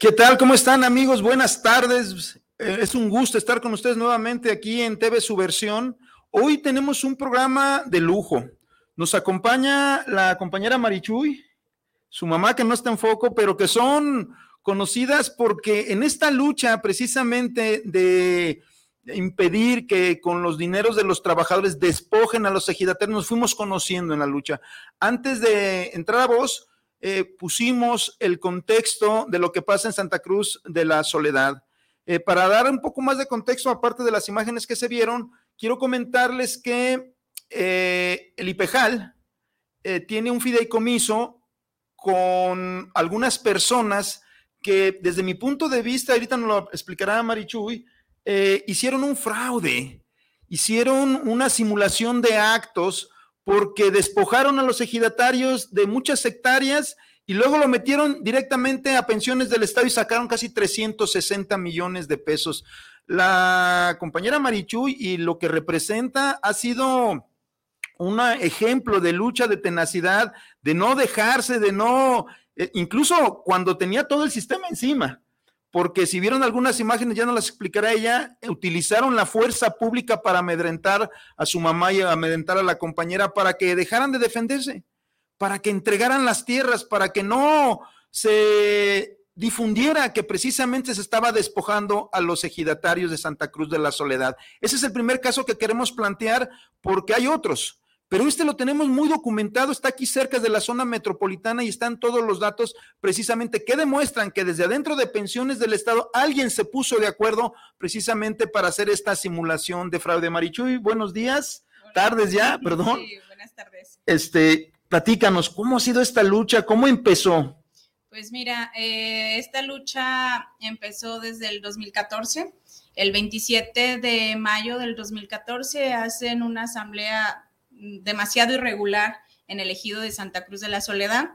¿Qué tal? ¿Cómo están amigos? Buenas tardes. Eh, es un gusto estar con ustedes nuevamente aquí en TV Subversión. Hoy tenemos un programa de lujo. Nos acompaña la compañera Marichuy, su mamá que no está en foco, pero que son conocidas porque en esta lucha precisamente de impedir que con los dineros de los trabajadores despojen a los ejidatarios, nos fuimos conociendo en la lucha. Antes de entrar a vos, eh, pusimos el contexto de lo que pasa en Santa Cruz de la Soledad. Eh, para dar un poco más de contexto, aparte de las imágenes que se vieron, quiero comentarles que eh, el IPEJAL tiene un fideicomiso con algunas personas que desde mi punto de vista, ahorita nos lo explicará Marichuy, hicieron un fraude, hicieron una simulación de actos porque despojaron a los ejidatarios de muchas hectáreas y luego lo metieron directamente a pensiones del Estado y sacaron casi 360 millones de pesos. La compañera Marichuy y lo que representa ha sido un ejemplo de lucha, de tenacidad, de no dejarse, de no, eh, incluso cuando tenía todo el sistema encima, porque si vieron algunas imágenes, ya no las explicará ella, utilizaron la fuerza pública para amedrentar a su mamá y amedrentar a la compañera para que dejaran de defenderse, para que entregaran las tierras, para que no se difundiera que precisamente se estaba despojando a los ejidatarios de Santa Cruz de la Soledad. Ese es el primer caso que queremos plantear porque hay otros, pero este lo tenemos muy documentado, está aquí cerca de la zona metropolitana y están todos los datos precisamente que demuestran que desde adentro de pensiones del Estado alguien se puso de acuerdo precisamente para hacer esta simulación de fraude. Marichuy, buenos días, tardes ya, perdón. Sí, buenas tardes. Este, platícanos, ¿cómo ha sido esta lucha? ¿Cómo empezó? Pues mira, eh, esta lucha empezó desde el 2014. El 27 de mayo del 2014 hacen una asamblea demasiado irregular en el ejido de Santa Cruz de la Soledad.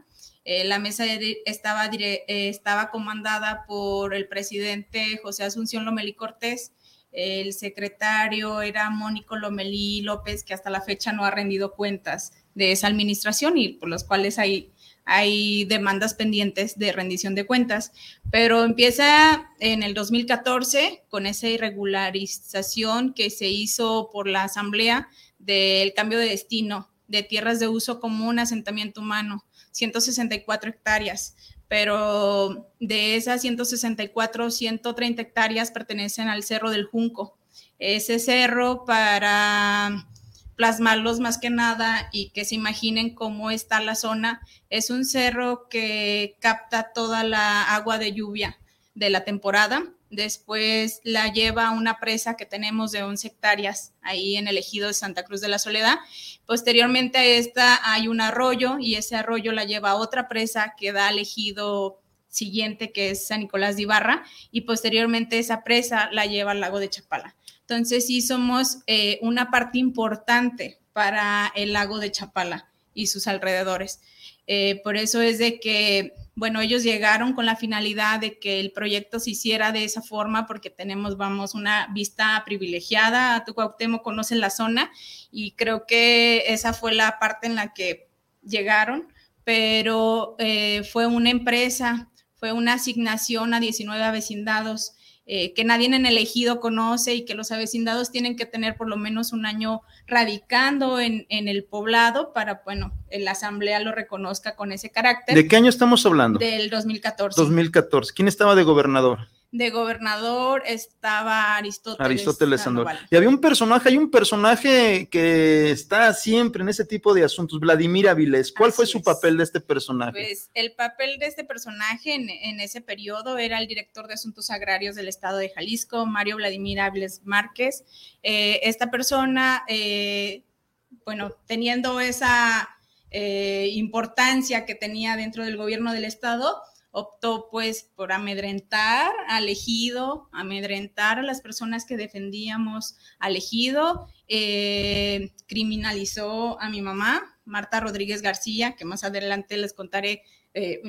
Eh, la mesa estaba, eh, estaba comandada por el presidente José Asunción Lomelí Cortés. El secretario era Mónico Lomelí López, que hasta la fecha no ha rendido cuentas de esa administración y por los cuales hay hay demandas pendientes de rendición de cuentas, pero empieza en el 2014 con esa irregularización que se hizo por la Asamblea del cambio de destino de tierras de uso común, asentamiento humano, 164 hectáreas, pero de esas 164, 130 hectáreas pertenecen al Cerro del Junco. Ese cerro para plasmarlos más que nada y que se imaginen cómo está la zona. Es un cerro que capta toda la agua de lluvia de la temporada. Después la lleva a una presa que tenemos de 11 hectáreas ahí en el ejido de Santa Cruz de la Soledad. Posteriormente a esta hay un arroyo y ese arroyo la lleva a otra presa que da al ejido siguiente que es San Nicolás de Ibarra y posteriormente esa presa la lleva al lago de Chapala. Entonces sí somos eh, una parte importante para el lago de Chapala y sus alrededores. Eh, por eso es de que, bueno, ellos llegaron con la finalidad de que el proyecto se hiciera de esa forma porque tenemos, vamos, una vista privilegiada. Tu Cuauhtémoc conoce la zona y creo que esa fue la parte en la que llegaron, pero eh, fue una empresa, fue una asignación a 19 vecindados eh, que nadie en el ejido conoce y que los avecindados tienen que tener por lo menos un año radicando en, en, el poblado para, bueno, la asamblea lo reconozca con ese carácter. ¿De qué año estamos hablando? Del 2014. 2014. ¿Quién estaba de gobernador? De gobernador estaba Aristóteles. Aristóteles Sandoval. Y había un personaje, hay un personaje que está siempre en ese tipo de asuntos, Vladimir Avilés. ¿Cuál fue su papel de este personaje? Pues el papel de este personaje en, ese periodo era el director de Asuntos Agrarios del Estado de Jalisco, Mario Vladimir Avilés Márquez. Eh, esta persona, eh, bueno, teniendo esa eh, importancia que tenía dentro del gobierno del Estado, optó pues por amedrentar al ejido, amedrentar a las personas que defendíamos al ejido, eh, criminalizó a mi mamá, Marta Rodríguez García, que más adelante les contaré eh,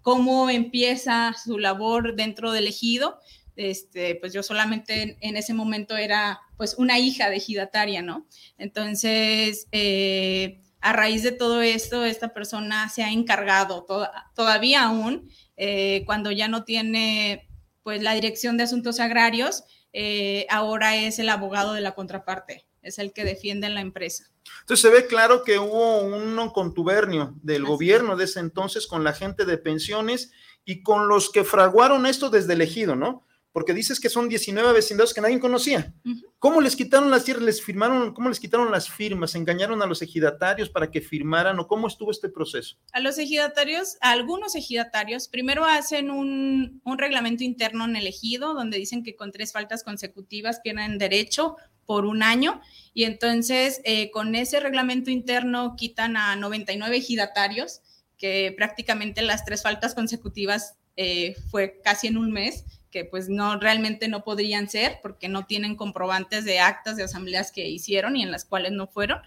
cómo empieza su labor dentro del ejido. Este, pues yo solamente en, ese momento era pues una hija de ejidataria, ¿no? Entonces, eh, a raíz de todo esto, esta persona se ha encargado todavía aún, eh, cuando ya no tiene pues la dirección de asuntos agrarios, eh, ahora es el abogado de la contraparte, es el que defiende en la empresa. Entonces se ve claro que hubo un contubernio del gobierno de ese entonces con la gente de pensiones y con los que fraguaron esto desde el ejido, ¿no? Porque dices que son 19 vecindarios que nadie conocía. ¿Cómo les quitaron las tierras? ¿Les firmaron? ¿Cómo les quitaron las firmas? ¿Engañaron a los ejidatarios para que firmaran? ¿O cómo estuvo este proceso? A los ejidatarios, a algunos ejidatarios, primero hacen un, reglamento interno en el ejido donde dicen que con tres faltas consecutivas pierden derecho por un año y entonces eh, con ese reglamento interno quitan a 99 ejidatarios que prácticamente las tres faltas consecutivas eh, fue casi en un mes que pues no realmente no podrían ser porque no tienen comprobantes de actas de asambleas que hicieron y en las cuales no fueron.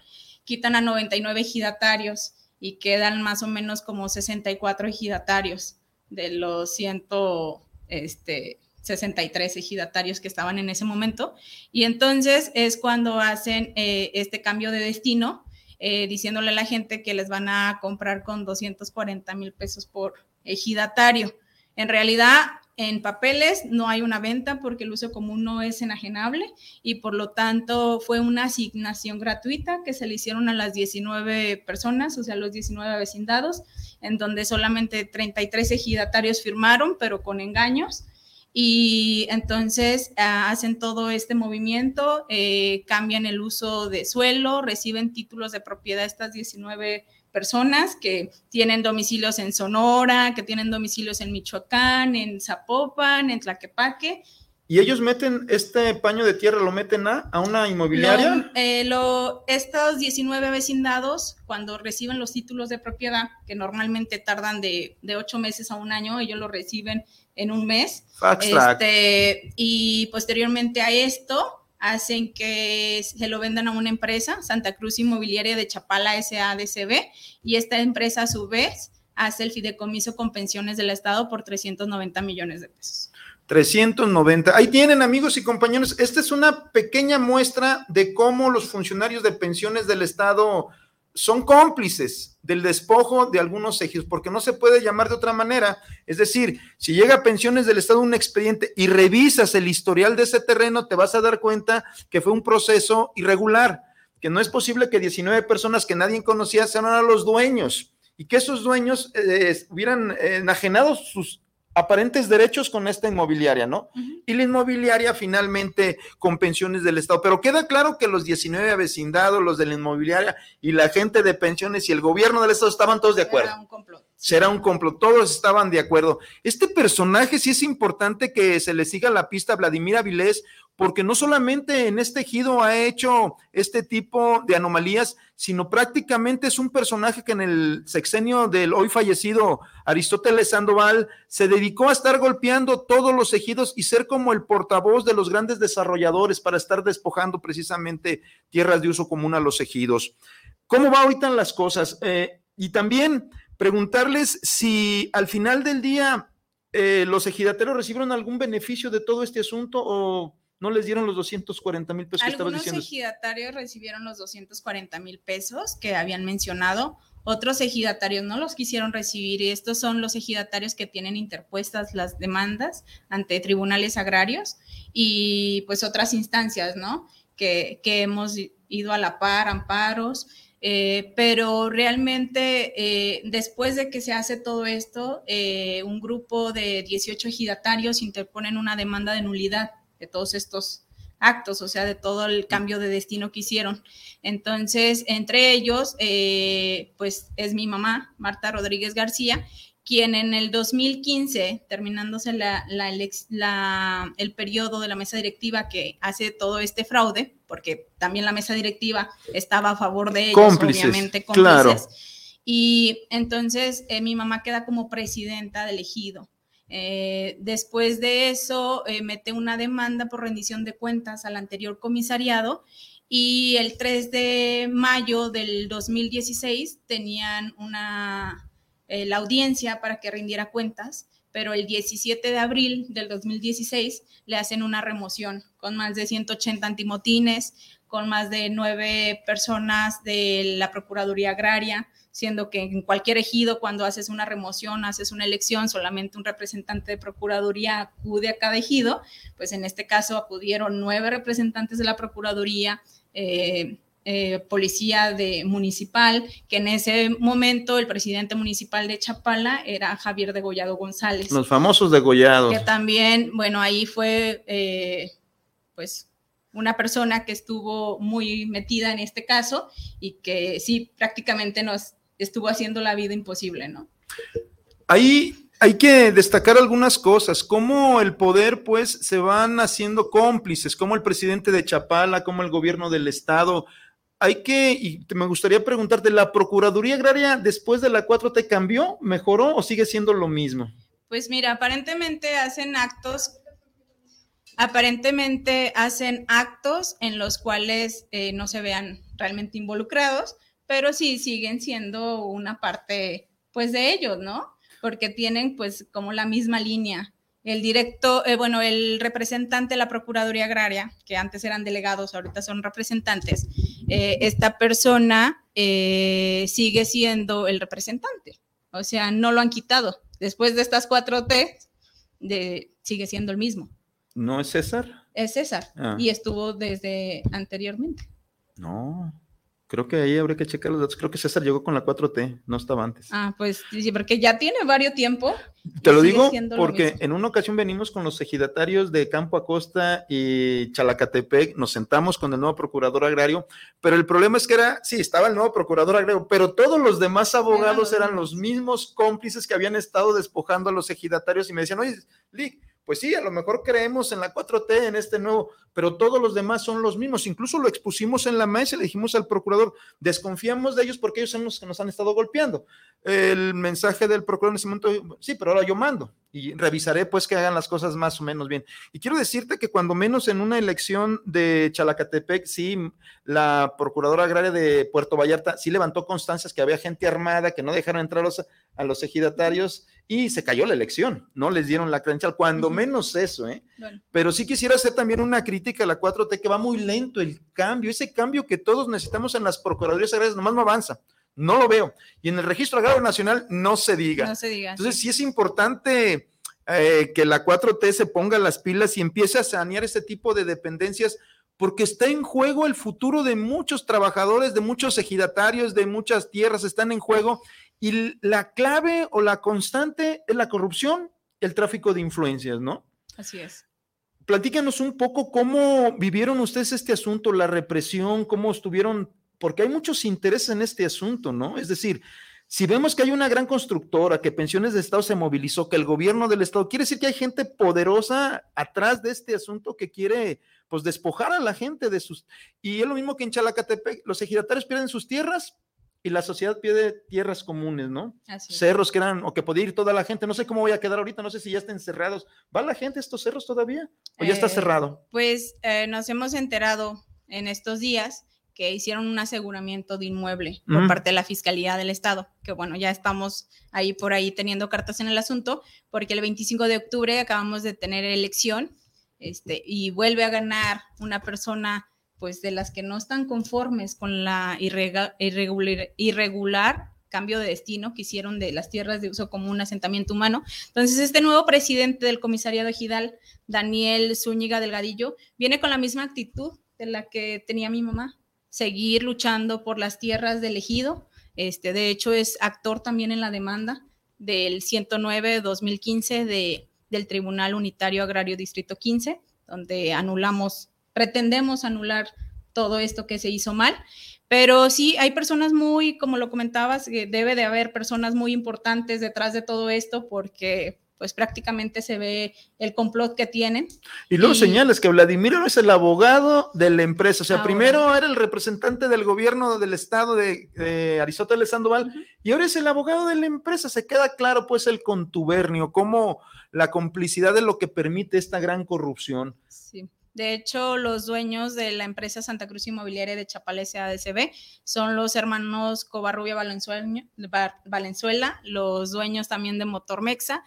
Quitan a 99 ejidatarios y quedan más o menos como 64 ejidatarios de los 163 este, ejidatarios que estaban en ese momento. Y entonces es cuando hacen eh, este cambio de destino eh, diciéndole a la gente que les van a comprar con 240 mil pesos por ejidatario. En realidad, en papeles no hay una venta porque el uso común no es enajenable y por lo tanto fue una asignación gratuita que se le hicieron a las 19 personas, o sea, los 19 vecindados, en donde solamente 33 ejidatarios firmaron, pero con engaños. Y entonces ah, hacen todo este movimiento, eh, cambian el uso de suelo, reciben títulos de propiedad estas 19 personas que tienen domicilios en Sonora, que tienen domicilios en Michoacán, en Zapopan, en Tlaquepaque. ¿Y ellos meten este paño de tierra, lo meten a, a una inmobiliaria? Eh, estos 19 vecindados, cuando reciben los títulos de propiedad, que normalmente tardan de, de ocho meses a un año, ellos lo reciben en un mes. Este, y posteriormente a esto, hacen que se lo vendan a una empresa, Santa Cruz Inmobiliaria de Chapala SADCB, y esta empresa a su vez hace el fideicomiso con pensiones del Estado por 390 millones de pesos. 390. Ahí tienen amigos y compañeros, esta es una pequeña muestra de cómo los funcionarios de pensiones del Estado son cómplices del despojo de algunos ejidos, porque no se puede llamar de otra manera. Es decir, si llega a pensiones del Estado un expediente y revisas el historial de ese terreno, te vas a dar cuenta que fue un proceso irregular, que no es posible que 19 personas que nadie conocía sean ahora los dueños y que esos dueños eh, hubieran enajenado sus aparentes derechos con esta inmobiliaria, ¿no? Y la inmobiliaria finalmente con pensiones del Estado. Pero queda claro que los 19 vecindados, los de la inmobiliaria y la gente de pensiones y el gobierno del Estado estaban todos de acuerdo. Será un complot. Será un complot, todos estaban de acuerdo. Este personaje sí es importante que se le siga la pista a Vladimir Avilés, porque no solamente en este ejido ha hecho este tipo de anomalías, sino prácticamente es un personaje que en el sexenio del hoy fallecido Aristóteles Sandoval se dedicó a estar golpeando todos los ejidos y ser como el portavoz de los grandes desarrolladores para estar despojando precisamente tierras de uso común a los ejidos. ¿Cómo va ahorita las cosas? Eh, y también preguntarles si al final del día eh, los ejidateros recibieron algún beneficio de todo este asunto o no les dieron los 240 mil pesos que estabas diciendo. Algunos ejidatarios recibieron los 240 mil pesos que habían mencionado, otros ejidatarios no los quisieron recibir y estos son los ejidatarios que tienen interpuestas las demandas ante tribunales agrarios y pues otras instancias, ¿no? Que, que hemos ido a la par, amparos. Eh, pero realmente eh, después de que se hace todo esto, eh, un grupo de 18 ejidatarios interponen una demanda de nulidad de todos estos actos, o sea, de todo el cambio de destino que hicieron. Entonces, entre ellos, pues es mi mamá, Marta Rodríguez García, quien en el 2015, terminándose la, la, el periodo de la mesa directiva que hace todo este fraude, porque también la mesa directiva estaba a favor de ellos, obviamente cómplices. Claro. Y entonces eh, mi mamá queda como presidenta del ejido. Eh, después de eso, eh, mete una demanda por rendición de cuentas al anterior comisariado y el 3 de mayo del 2016 tenían una, eh, la audiencia para que rindiera cuentas, pero el 17 de abril del 2016 le hacen una remoción con más de 180 antimotines, con más de nueve personas de la Procuraduría Agraria, siendo que en cualquier ejido, cuando haces una remoción, haces una elección, solamente un representante de Procuraduría acude a cada ejido, pues en este caso acudieron nueve representantes de la Procuraduría. Eh, eh, policía de municipal, que en ese momento el presidente municipal de Chapala era Javier Degollado González. Los famosos degollados. Que también, bueno, ahí fue, eh, pues, una persona que estuvo muy metida en este caso y que sí, prácticamente nos estuvo haciendo la vida imposible, ¿no? Ahí hay que destacar algunas cosas, cómo el poder pues se van haciendo cómplices, como el presidente de Chapala, como el gobierno del estado. Hay que, y me gustaría preguntarte, ¿la Procuraduría Agraria después de la 4T cambió, mejoró o sigue siendo lo mismo? Pues mira, aparentemente hacen actos, aparentemente hacen actos en los cuales eh, no se vean realmente involucrados, pero sí siguen siendo una parte, pues, de ellos, ¿no? Porque tienen, pues, como la misma línea el directo, eh, bueno, el representante de la Procuraduría Agraria, que antes eran delegados, ahorita son representantes, eh, esta persona eh, sigue siendo el representante. O sea, no lo han quitado. Después de estas cuatro T, de, sigue siendo el mismo. ¿No es César? Es César. Ah. Y estuvo desde anteriormente. No. Creo que ahí habría que checar los datos. Creo que César llegó con la 4T, no estaba antes. Ah, pues sí, porque ya tiene varios tiempo. Te lo digo lo porque en una ocasión venimos con los ejidatarios de Campo Acosta y Chalacatepec, nos sentamos con el nuevo procurador agrario, pero el problema es que era, sí, estaba el nuevo procurador agrario, pero todos los demás abogados eran los mismos cómplices que habían estado despojando a los ejidatarios y me decían, oye, Lick, pues sí, a lo mejor creemos en la 4T, en este nuevo, pero todos los demás son los mismos. Incluso lo expusimos en la mesa y le dijimos al procurador, desconfiamos de ellos porque ellos son los que nos han estado golpeando. El mensaje del procurador en ese momento, sí, pero ahora yo mando y revisaré pues que hagan las cosas más o menos bien. Y quiero decirte que cuando menos en una elección de Chalacatepec, sí, la procuradora agraria de Puerto Vallarta sí levantó constancias que había gente armada, que no dejaron entrar a los, a los ejidatarios y se cayó la elección, no les dieron la credencial, cuando menos eso, ¿eh? Bueno, Pero sí quisiera hacer también una crítica a la 4T, que va muy lento el cambio, ese cambio que todos necesitamos en las procuradurías agrarias, nomás no avanza, no lo veo. Y en el registro agrario nacional no se diga. no se diga. Entonces sí. es importante eh, que la 4T se ponga las pilas y empiece a sanear este tipo de dependencias, porque está en juego el futuro de muchos trabajadores, de muchos ejidatarios, de muchas tierras están en juego. Y la clave o la constante es la corrupción, el tráfico de influencias, ¿no? Así es. Platícanos un poco cómo vivieron ustedes este asunto, la represión, cómo estuvieron, porque hay muchos intereses en este asunto, ¿no? Es decir, si vemos que hay una gran constructora, que Pensiones de Estado se movilizó, que el gobierno del Estado, quiere decir que hay gente poderosa atrás de este asunto que quiere, pues, despojar a la gente de sus... Y es lo mismo que en Chalacatepec, los ejidatarios pierden sus tierras y la sociedad pierde tierras comunes, ¿no? Así cerros que eran, o que podía ir toda la gente. No sé cómo voy a quedar ahorita, no sé si ya están cerrados. ¿Va la gente a estos cerros todavía? ¿O ya está Eh, cerrado? Pues eh, nos hemos enterado en estos días que hicieron un aseguramiento de inmueble por parte de la Fiscalía del Estado, que bueno, ya estamos ahí por ahí teniendo cartas en el asunto, porque el 25 de octubre acabamos de tener elección este, y vuelve a ganar una persona pues de las que no están conformes con la irrega- irregular, irregular cambio de destino que hicieron de las tierras de uso común asentamiento humano. Entonces, este nuevo presidente del comisariado ejidal, Daniel Zúñiga Delgadillo, viene con la misma actitud de la que tenía mi mamá, seguir luchando por las tierras del ejido. Este, de hecho, es actor también en la demanda del 109-2015 de, del Tribunal Unitario Agrario Distrito 15, donde anulamos, pretendemos anular todo esto que se hizo mal. Pero sí, hay personas muy, como lo comentabas, debe de haber personas muy importantes detrás de todo esto porque pues prácticamente se ve el complot que tienen. Y luego y- señalas que Vladimir es el abogado de la empresa. O sea, Ahora. primero era el representante del gobierno del estado de, de Aristóteles Sandoval y ahora es el abogado de la empresa. Se queda claro, pues, el contubernio, cómo la complicidad de lo que permite esta gran corrupción. Sí. De hecho, los dueños de la empresa Santa Cruz Inmobiliaria de Chapala SADCB son los hermanos Covarrubia Valenzuela, Va- Valenzuela, los dueños también de Motor Mexa,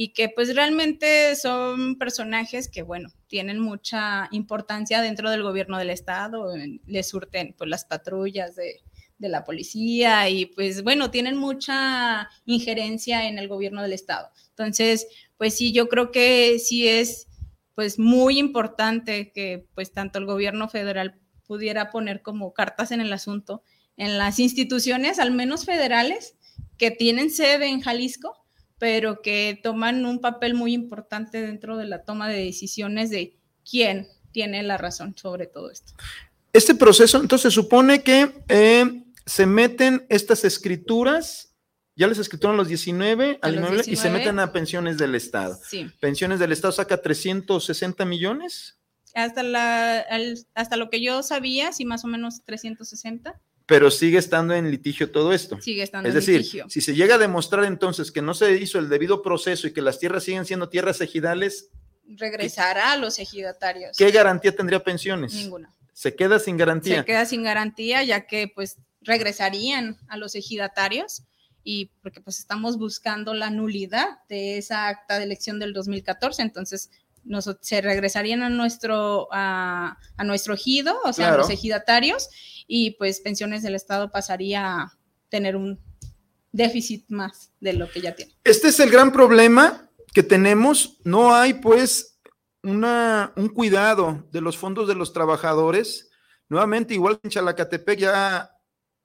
y que pues realmente son personajes que, bueno, tienen mucha importancia dentro del gobierno del estado, les surten pues las patrullas de, de la policía y pues bueno, tienen mucha injerencia en el gobierno del estado. Entonces, pues sí, yo creo que sí es pues muy importante que pues tanto el gobierno federal pudiera poner como cartas en el asunto en las instituciones, al menos federales, que tienen sede en Jalisco, pero que toman un papel muy importante dentro de la toma de decisiones de quién tiene la razón sobre todo esto. Este proceso, entonces, supone que eh, se meten estas escrituras, ya les escrituran los 19 A al los inmueble y se 19. meten a pensiones del Estado. Sí, Pensiones del Estado saca 360 millones, hasta, la, hasta lo que yo sabía, sí, más o menos 360, pero sigue estando en litigio todo esto. sigue estando Es en decir, litigio. si se llega a demostrar entonces que no se hizo el debido proceso y que las tierras siguen siendo tierras ejidales, Regresará a los ejidatarios. ¿qué garantía tendría pensiones? Ninguna. Se queda sin garantía. se queda sin garantía, ya que pues regresarían a los ejidatarios y porque pues estamos buscando la nulidad de esa acta de elección del 2014, entonces nos, se regresarían a nuestro, a, nuestro ejido, o sea, a los ejidatarios, y pues pensiones del Estado pasaría a tener un déficit más de lo que ya tiene. Este es el gran problema que tenemos, no hay pues una, un cuidado de los fondos de los trabajadores. Nuevamente, igual en Chalacatepec, ya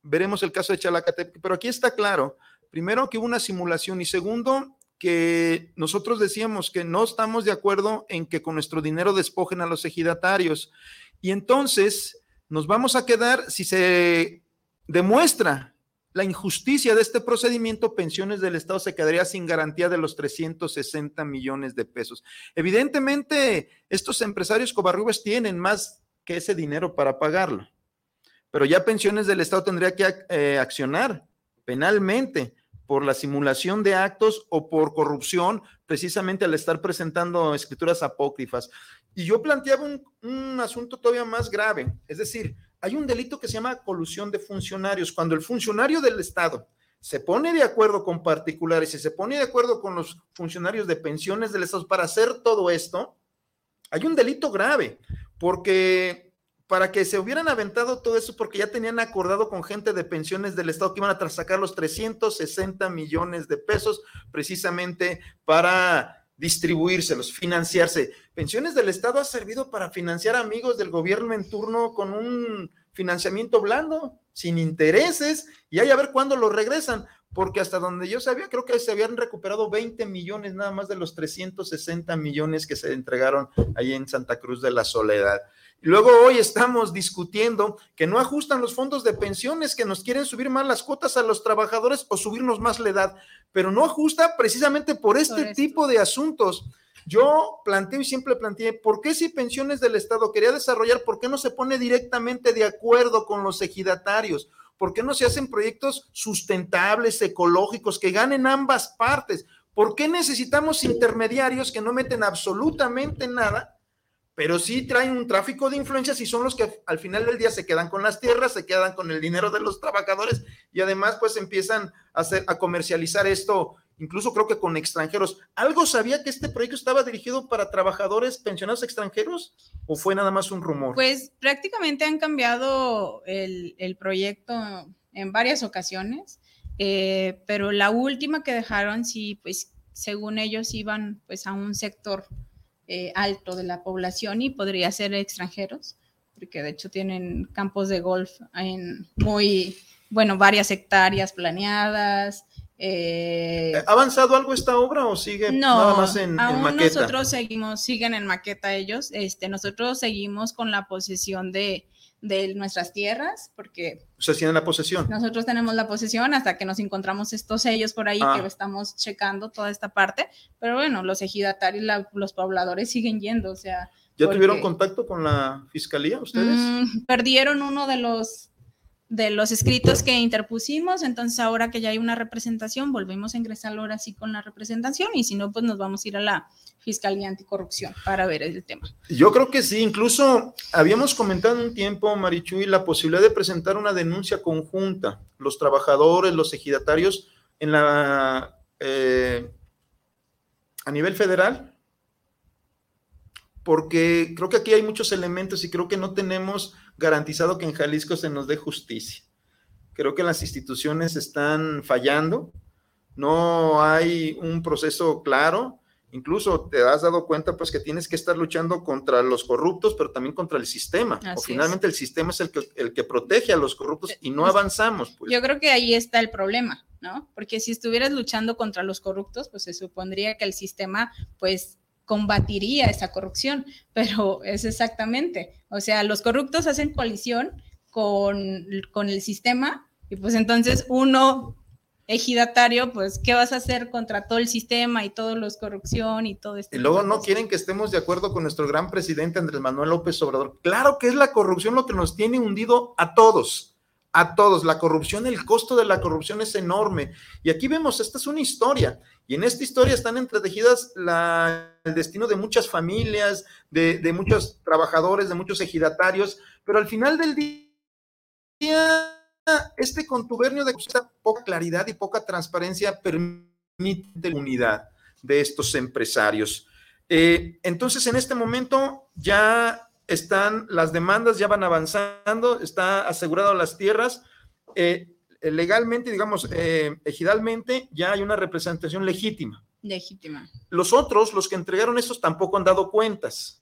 veremos el caso de Chalacatepec, pero aquí está claro, primero que hubo una simulación y segundo que nosotros decíamos que no estamos de acuerdo en que con nuestro dinero despojen a los ejidatarios. Y entonces nos vamos a quedar, si se demuestra la injusticia de este procedimiento, pensiones del Estado se quedaría sin garantía de los 360 millones de pesos. Evidentemente, estos empresarios cobarrubes tienen más que ese dinero para pagarlo, pero ya pensiones del Estado tendría que eh, accionar penalmente por la simulación de actos o por corrupción, precisamente al estar presentando escrituras apócrifas. Y yo planteaba un, asunto todavía más grave, es decir, hay un delito que se llama colusión de funcionarios. Cuando el funcionario del Estado se pone de acuerdo con particulares y se pone de acuerdo con los funcionarios de pensiones del Estado para hacer todo esto, hay un delito grave, porque para que se hubieran aventado todo eso porque ya tenían acordado con gente de pensiones del Estado que iban a sacar los 360 millones de pesos precisamente para distribuírselos, financiarse. Pensiones del Estado ha servido para financiar amigos del gobierno en turno con un financiamiento blando, sin intereses, y ahí a ver cuándo lo regresan, porque hasta donde yo sabía, creo que se habían recuperado 20 millones nada más de los 360 millones que se entregaron ahí en Santa Cruz de la Soledad. Luego hoy estamos discutiendo que no ajustan los fondos de pensiones, que nos quieren subir más las cuotas a los trabajadores o subirnos más la edad, pero no ajusta precisamente por este tipo de asuntos. Yo planteo y siempre planteé, ¿por qué si pensiones del Estado quería desarrollar, por qué no se pone directamente de acuerdo con los ejidatarios? ¿Por qué no se hacen proyectos sustentables, ecológicos, que ganen ambas partes? ¿Por qué necesitamos intermediarios que no meten absolutamente nada pero sí traen un tráfico de influencias y son los que al final del día se quedan con las tierras, se quedan con el dinero de los trabajadores y además pues empiezan a, hacer, a comercializar esto, incluso creo que con extranjeros. ¿Algo sabía que este proyecto estaba dirigido para trabajadores pensionados extranjeros o fue nada más un rumor? Pues prácticamente han cambiado el, proyecto en varias ocasiones, eh, pero la última que dejaron sí, pues según ellos iban pues a un sector eh, alto de la población y podría ser extranjeros, porque de hecho tienen campos de golf en muy, bueno, varias hectáreas planeadas. Eh, ¿Ha avanzado algo esta obra o sigue nada más en, aún maqueta? Nosotros seguimos, siguen en maqueta ellos. Este, nosotros seguimos con la posesión de, de nuestras tierras, porque... se tienen la posesión. Nosotros tenemos la posesión hasta que nos encontramos estos sellos por ahí que ah. estamos checando toda esta parte, pero bueno, los ejidatarios, los pobladores siguen yendo, o sea... ¿Ya tuvieron contacto con la fiscalía ustedes? Mm, perdieron uno de los de los escritos que interpusimos, entonces ahora que ya hay una representación, volvemos a ingresar ahora sí con la representación y si no, pues nos vamos a ir a la Fiscalía Anticorrupción para ver el tema. Yo creo que sí, incluso habíamos comentado un tiempo, Marichuy, la posibilidad de presentar una denuncia conjunta, los trabajadores, los ejidatarios, en la eh, a nivel federal, porque creo que aquí hay muchos elementos y creo que no tenemos garantizado que en Jalisco se nos dé justicia. Creo que las instituciones están fallando, no hay un proceso claro, incluso te has dado cuenta pues que tienes que estar luchando contra los corruptos, pero también contra el sistema. o finalmente el sistema es el que, el que protege a los corruptos y no avanzamos. Pues. Yo creo que ahí está el problema, ¿no? Porque si estuvieras luchando contra los corruptos, pues se supondría que el sistema pues combatiría esa corrupción, pero es exactamente, o sea, los corruptos hacen coalición con, con el sistema y pues entonces uno ejidatario, pues, ¿qué vas a hacer contra todo el sistema y todos los corrupción y todo esto? Y luego no quieren que estemos de acuerdo con nuestro gran presidente Andrés Manuel López Obrador. Claro que es la corrupción lo que nos tiene hundido a todos, a todos. La corrupción, el costo de la corrupción es enorme. Y aquí vemos, esta es una historia. Y en esta historia están entretejidas el destino de muchas familias, de, de, muchos trabajadores, de muchos ejidatarios, pero al final del día este contubernio de poca claridad y poca transparencia permite la unidad de estos empresarios. Eh, entonces, en este momento ya están las demandas, ya van avanzando, está asegurado las tierras. Eh, legalmente, digamos, eh, ejidalmente, ya hay una representación legítima. Legítima. Los otros, los que entregaron estos, tampoco han dado cuentas.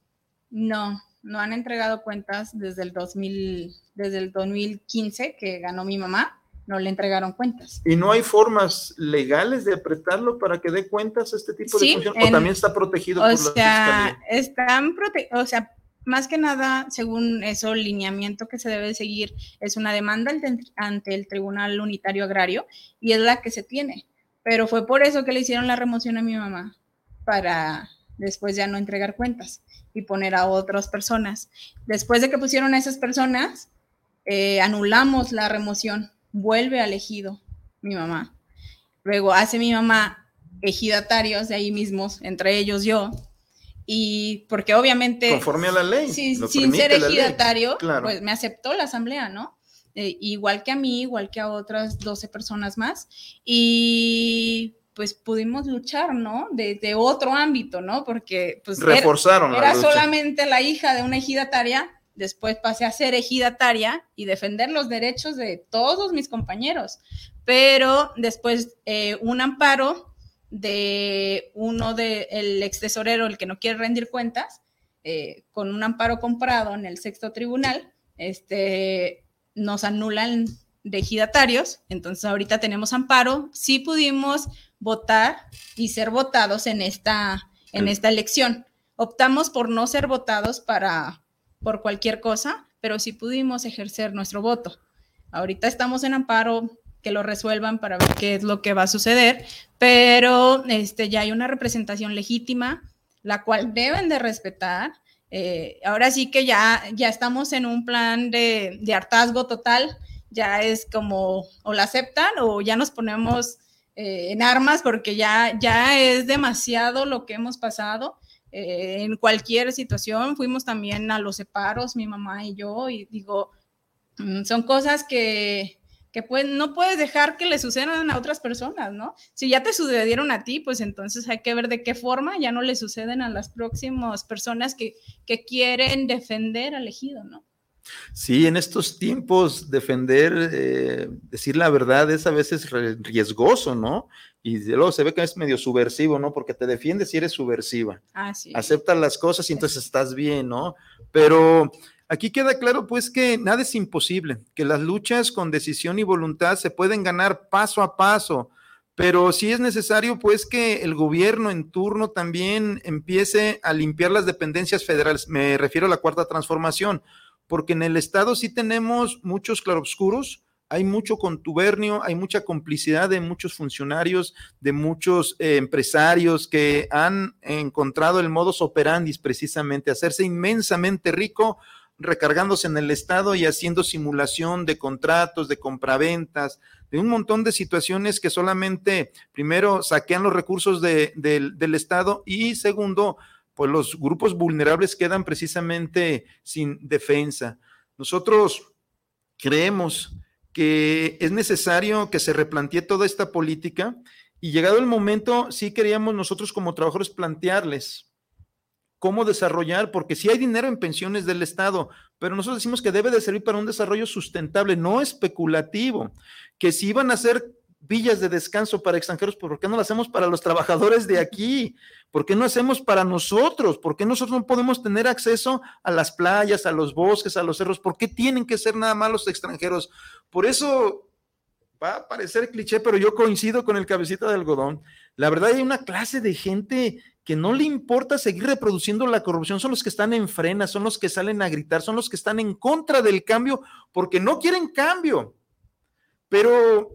No, no han entregado cuentas desde el 2000, desde el 2015 que ganó mi mamá, no le entregaron cuentas. ¿Y no hay formas legales de apretarlo para que dé cuentas a este tipo de funciones? ¿O también está protegido por sea, la Están protegidos, o sea, más que nada, según eso, el lineamiento que se debe seguir es una demanda ante el Tribunal Unitario Agrario y es la que se tiene. Pero fue por eso que le hicieron la remoción a mi mamá, para después ya no entregar cuentas y poner a otras personas. Después de que pusieron a esas personas, eh, anulamos la remoción, vuelve al ejido mi mamá. Luego hace mi mamá ejidatarios de ahí mismos, entre ellos yo, y porque obviamente... Conforme a la ley. sin ser ejidatario, pues me aceptó la asamblea, ¿no? Eh, igual que a mí, igual que a otras 12 personas más. Y pues pudimos luchar, ¿no? De, otro ámbito, ¿no? Porque pues reforzaron era, solamente la hija de una ejidataria, después pasé a ser ejidataria y defender los derechos de todos mis compañeros, pero después eh, un amparo de uno del el ex tesorero, el que no quiere rendir cuentas, eh, con un amparo comprado en el sexto tribunal, este, nos anulan de ejidatarios, entonces ahorita tenemos amparo, sí pudimos votar y ser votados en esta, en esta elección. Optamos por no ser votados para, por cualquier cosa, pero sí pudimos ejercer nuestro voto. Ahorita estamos en amparo, que lo resuelvan para ver qué es lo que va a suceder, pero este, ya hay una representación legítima, la cual deben de respetar. Eh, ahora sí que ya, ya estamos en un plan de, de hartazgo total, ya es como o la aceptan o ya nos ponemos eh, en armas porque ya, ya es demasiado lo que hemos pasado. Eh, en cualquier situación, fuimos también a los separos, mi mamá y yo, y digo, mm, son cosas que, que no puedes dejar que le sucedan a otras personas, ¿no? Si ya te sucedieron a ti, pues entonces hay que ver de qué forma ya no le suceden a las próximas personas que, que quieren defender al ejido, ¿no? Sí, en estos tiempos defender, eh, decir la verdad es a veces riesgoso, ¿no? Y luego se ve que es medio subversivo, ¿no? Porque te defiendes si eres subversiva. Ah, sí. Aceptas las cosas y entonces estás bien, ¿no? Pero aquí queda claro, pues, que nada es imposible, que las luchas con decisión y voluntad se pueden ganar paso a paso. Pero sí es necesario, pues, que el gobierno en turno también empiece a limpiar las dependencias federales. Me refiero a la cuarta transformación porque en el Estado sí tenemos muchos claroscuros, hay mucho contubernio, hay mucha complicidad de muchos funcionarios, de muchos eh, empresarios que han encontrado el modus operandi precisamente, hacerse inmensamente rico recargándose en el Estado y haciendo simulación de contratos, de compraventas, de un montón de situaciones que solamente, primero, saquean los recursos del Estado y segundo, pues los grupos vulnerables quedan precisamente sin defensa. Nosotros creemos que es necesario que se replantee toda esta política y llegado el momento, sí queríamos nosotros como trabajadores plantearles cómo desarrollar, porque sí hay dinero en pensiones del Estado, pero nosotros decimos que debe de servir para un desarrollo sustentable, no especulativo, que si iban a ser villas de descanso para extranjeros, ¿por qué no lo hacemos para los trabajadores de aquí? ¿Por qué no hacemos para nosotros? ¿Por qué nosotros no podemos tener acceso a las playas, a los bosques, a los cerros? ¿Por qué tienen que ser nada más los extranjeros? Por eso va a parecer cliché, pero yo coincido con el cabecita de algodón. La verdad hay una clase de gente que no le importa seguir reproduciendo la corrupción, son los que están en frena, son los que salen a gritar, son los que están en contra del cambio porque no quieren cambio. Pero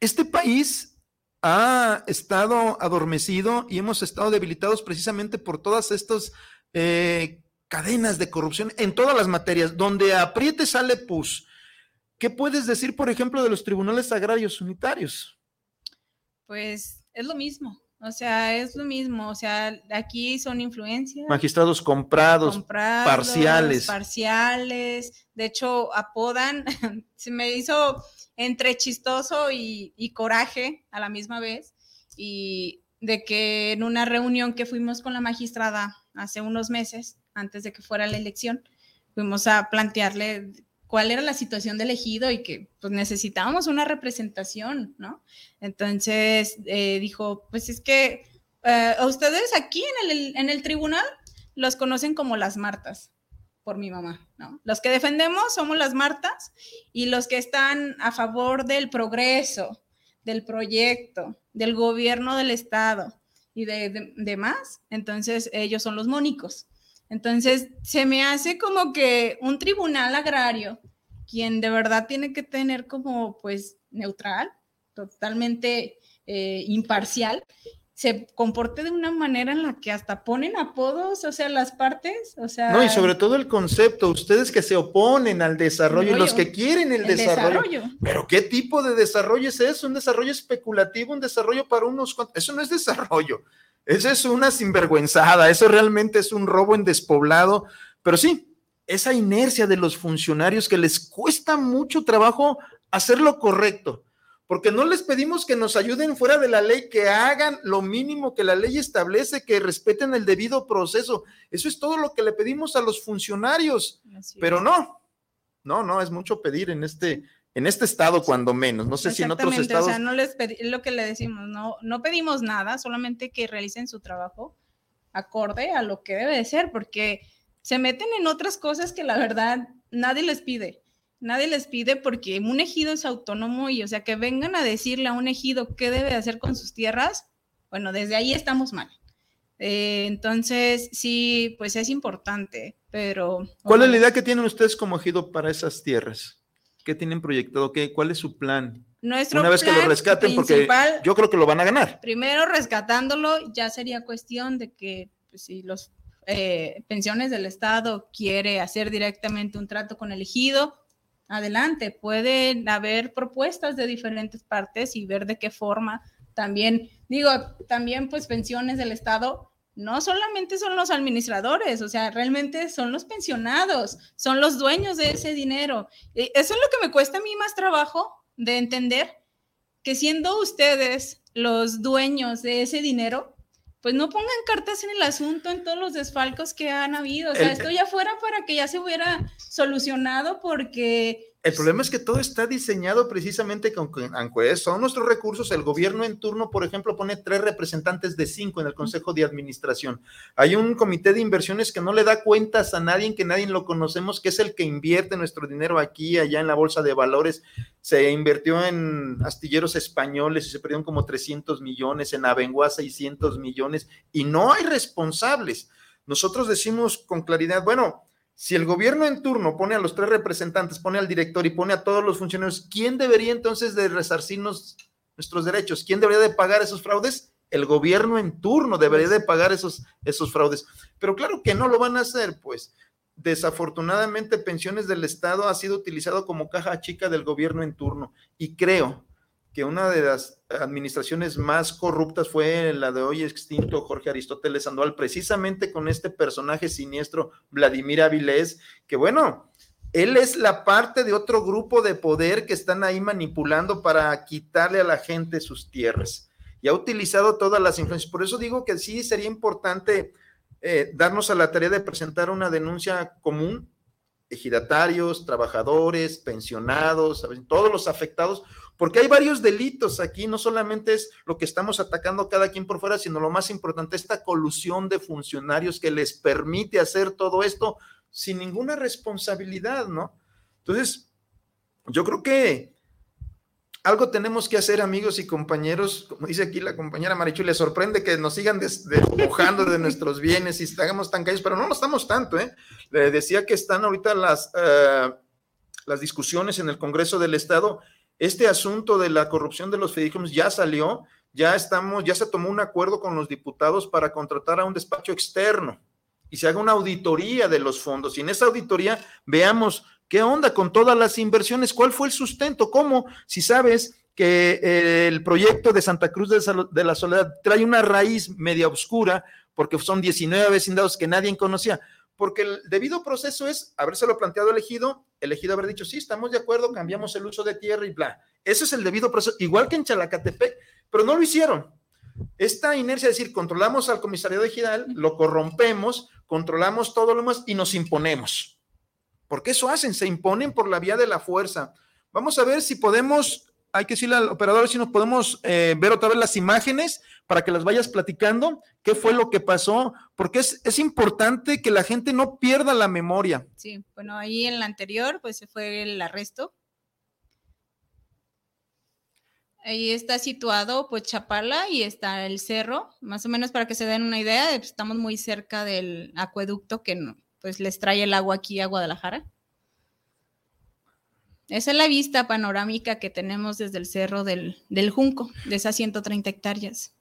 este país ha estado adormecido y hemos estado debilitados precisamente por todas estas eh, cadenas de corrupción en todas las materias. Donde apriete sale pus. ¿Qué puedes decir, por ejemplo, de los tribunales agrarios unitarios? Pues es lo mismo. O sea, es lo mismo. O sea, aquí son influencias. Magistrados comprados, parciales. Parciales. De hecho, apodan, se me hizo entre chistoso y, y coraje a la misma vez. Y de que en una reunión que fuimos con la magistrada hace unos meses, antes de que fuera la elección, fuimos a plantearle cuál era la situación del ejido y que pues necesitábamos una representación, ¿no? Entonces eh, dijo, pues es que eh, a ustedes aquí en el, en el tribunal los conocen como las Martas, por mi mamá, ¿no? Los que defendemos somos las Martas y los que están a favor del progreso, del proyecto, del gobierno del Estado y de demás, entonces ellos son los mónicos. Entonces, se me hace como que un tribunal agrario, quien de verdad tiene que tener como, pues, neutral, totalmente eh, imparcial, se comporte de una manera en la que hasta ponen apodos, o sea, las partes, o sea... No, y sobre todo el concepto, ustedes que se oponen al desarrollo, los que quieren el, desarrollo, desarrollo, Pero ¿qué tipo de desarrollo es eso? Un desarrollo especulativo, un desarrollo para unos... Eso no es desarrollo. Eso es una sinvergüenzada, eso realmente es un robo en despoblado, pero sí, esa inercia de los funcionarios que les cuesta mucho trabajo hacer lo correcto, porque no les pedimos que nos ayuden fuera de la ley, que hagan lo mínimo que la ley establece, que respeten el debido proceso. Eso es todo lo que le pedimos a los funcionarios, pero no, no, no, es mucho pedir en este, en este estado, cuando menos. No sé si en otros estados. O sea, no les pedí, lo que le decimos, no, no pedimos nada, solamente que realicen su trabajo acorde a lo que debe de ser, porque se meten en otras cosas que la verdad nadie les pide. Nadie les pide porque un ejido es autónomo y, o sea, que vengan a decirle a un ejido qué debe hacer con sus tierras, bueno, desde ahí estamos mal. Eh, entonces, sí, pues es importante, pero... ¿Cuál es la idea que tienen ustedes como ejido para esas tierras? ¿Qué tienen proyectado? ¿Qué, ¿Cuál es su plan? Nuestro Una vez que lo rescaten, porque yo creo que lo van a ganar. Primero, rescatándolo, ya sería cuestión de que pues, si los eh, pensiones del Estado quiere hacer directamente un trato con el ejido, adelante. Pueden haber propuestas de diferentes partes y ver de qué forma también, digo, también pues pensiones del Estado no solamente son los administradores, o sea, realmente son los pensionados, son los dueños de ese dinero. Eso es lo que me cuesta a mí más trabajo de entender, que siendo ustedes los dueños de ese dinero, pues no pongan cartas en el asunto en todos los desfalcos que han habido. O sea, esto ya fuera para que ya se hubiera solucionado porque el problema es que todo está diseñado precisamente con que, aunque son nuestros recursos, el gobierno en turno, por ejemplo, pone tres representantes de cinco en el Consejo de Administración. Hay un comité de inversiones que no le da cuentas a nadie, que nadie lo conocemos, que es el que invierte nuestro dinero aquí, allá en la Bolsa de Valores. Se invirtió en astilleros españoles y se perdieron como 300 millones, en Abengoa 600 millones, y no hay responsables. Nosotros decimos con claridad, bueno, si el gobierno en turno pone a los tres representantes, pone al director y pone a todos los funcionarios, ¿quién debería entonces de resarcirnos nuestros derechos? ¿Quién debería de pagar esos fraudes? El gobierno en turno debería de pagar esos, esos fraudes. Pero claro que no lo van a hacer, pues. Desafortunadamente, pensiones del Estado ha sido utilizado como caja chica del gobierno en turno. Y creo que una de las administraciones más corruptas fue la de hoy extinto Jorge Aristóteles Sandoval, precisamente con este personaje siniestro, Vladimir Avilés, que bueno, él es la parte de otro grupo de poder que están ahí manipulando para quitarle a la gente sus tierras. Y ha utilizado todas las influencias. Por eso digo que sí sería importante eh, darnos a la tarea de presentar una denuncia común, ejidatarios, trabajadores, pensionados, todos los afectados, porque hay varios delitos aquí, no solamente es lo que estamos atacando cada quien por fuera, sino lo más importante, esta colusión de funcionarios que les permite hacer todo esto sin ninguna responsabilidad, ¿no? Entonces, yo creo que algo tenemos que hacer, amigos y compañeros, como dice aquí la compañera Marichu, le sorprende que nos sigan despojando de nuestros bienes y estamos tan calles, pero no lo estamos tanto, ¿eh? Le decía que están ahorita las, uh, las discusiones en el Congreso del Estado este asunto de la corrupción de los fideicomisos ya salió, ya estamos, ya se tomó un acuerdo con los diputados para contratar a un despacho externo y se haga una auditoría de los fondos. Y en esa auditoría veamos qué onda con todas las inversiones, cuál fue el sustento, cómo, si sabes que eh, el proyecto de Santa Cruz de la Soledad trae una raíz media oscura, porque son 19 vecindados que nadie conocía, porque el debido proceso es habérselo planteado elegido, elegido haber dicho, sí, estamos de acuerdo, cambiamos el uso de tierra y bla. Ese es el debido proceso, igual que en Chalacatepec, pero no lo hicieron. Esta inercia de decir, controlamos al comisariado ejidal, lo corrompemos, controlamos todo lo demás y nos imponemos. Porque eso hacen, se imponen por la vía de la fuerza. Vamos a ver si podemos, hay que decirle al operador si nos podemos eh, ver otra vez las imágenes para que las vayas platicando, qué fue lo que pasó, porque es, es importante que la gente no pierda la memoria. Sí, bueno, ahí en la anterior, pues fue el arresto Ahí está situado pues Chapala y está el cerro, más o menos para que se den una idea, estamos muy cerca del acueducto que pues les trae el agua aquí a Guadalajara. Esa es la vista panorámica que tenemos desde el cerro del, del Junco, de esas 130 hectáreas.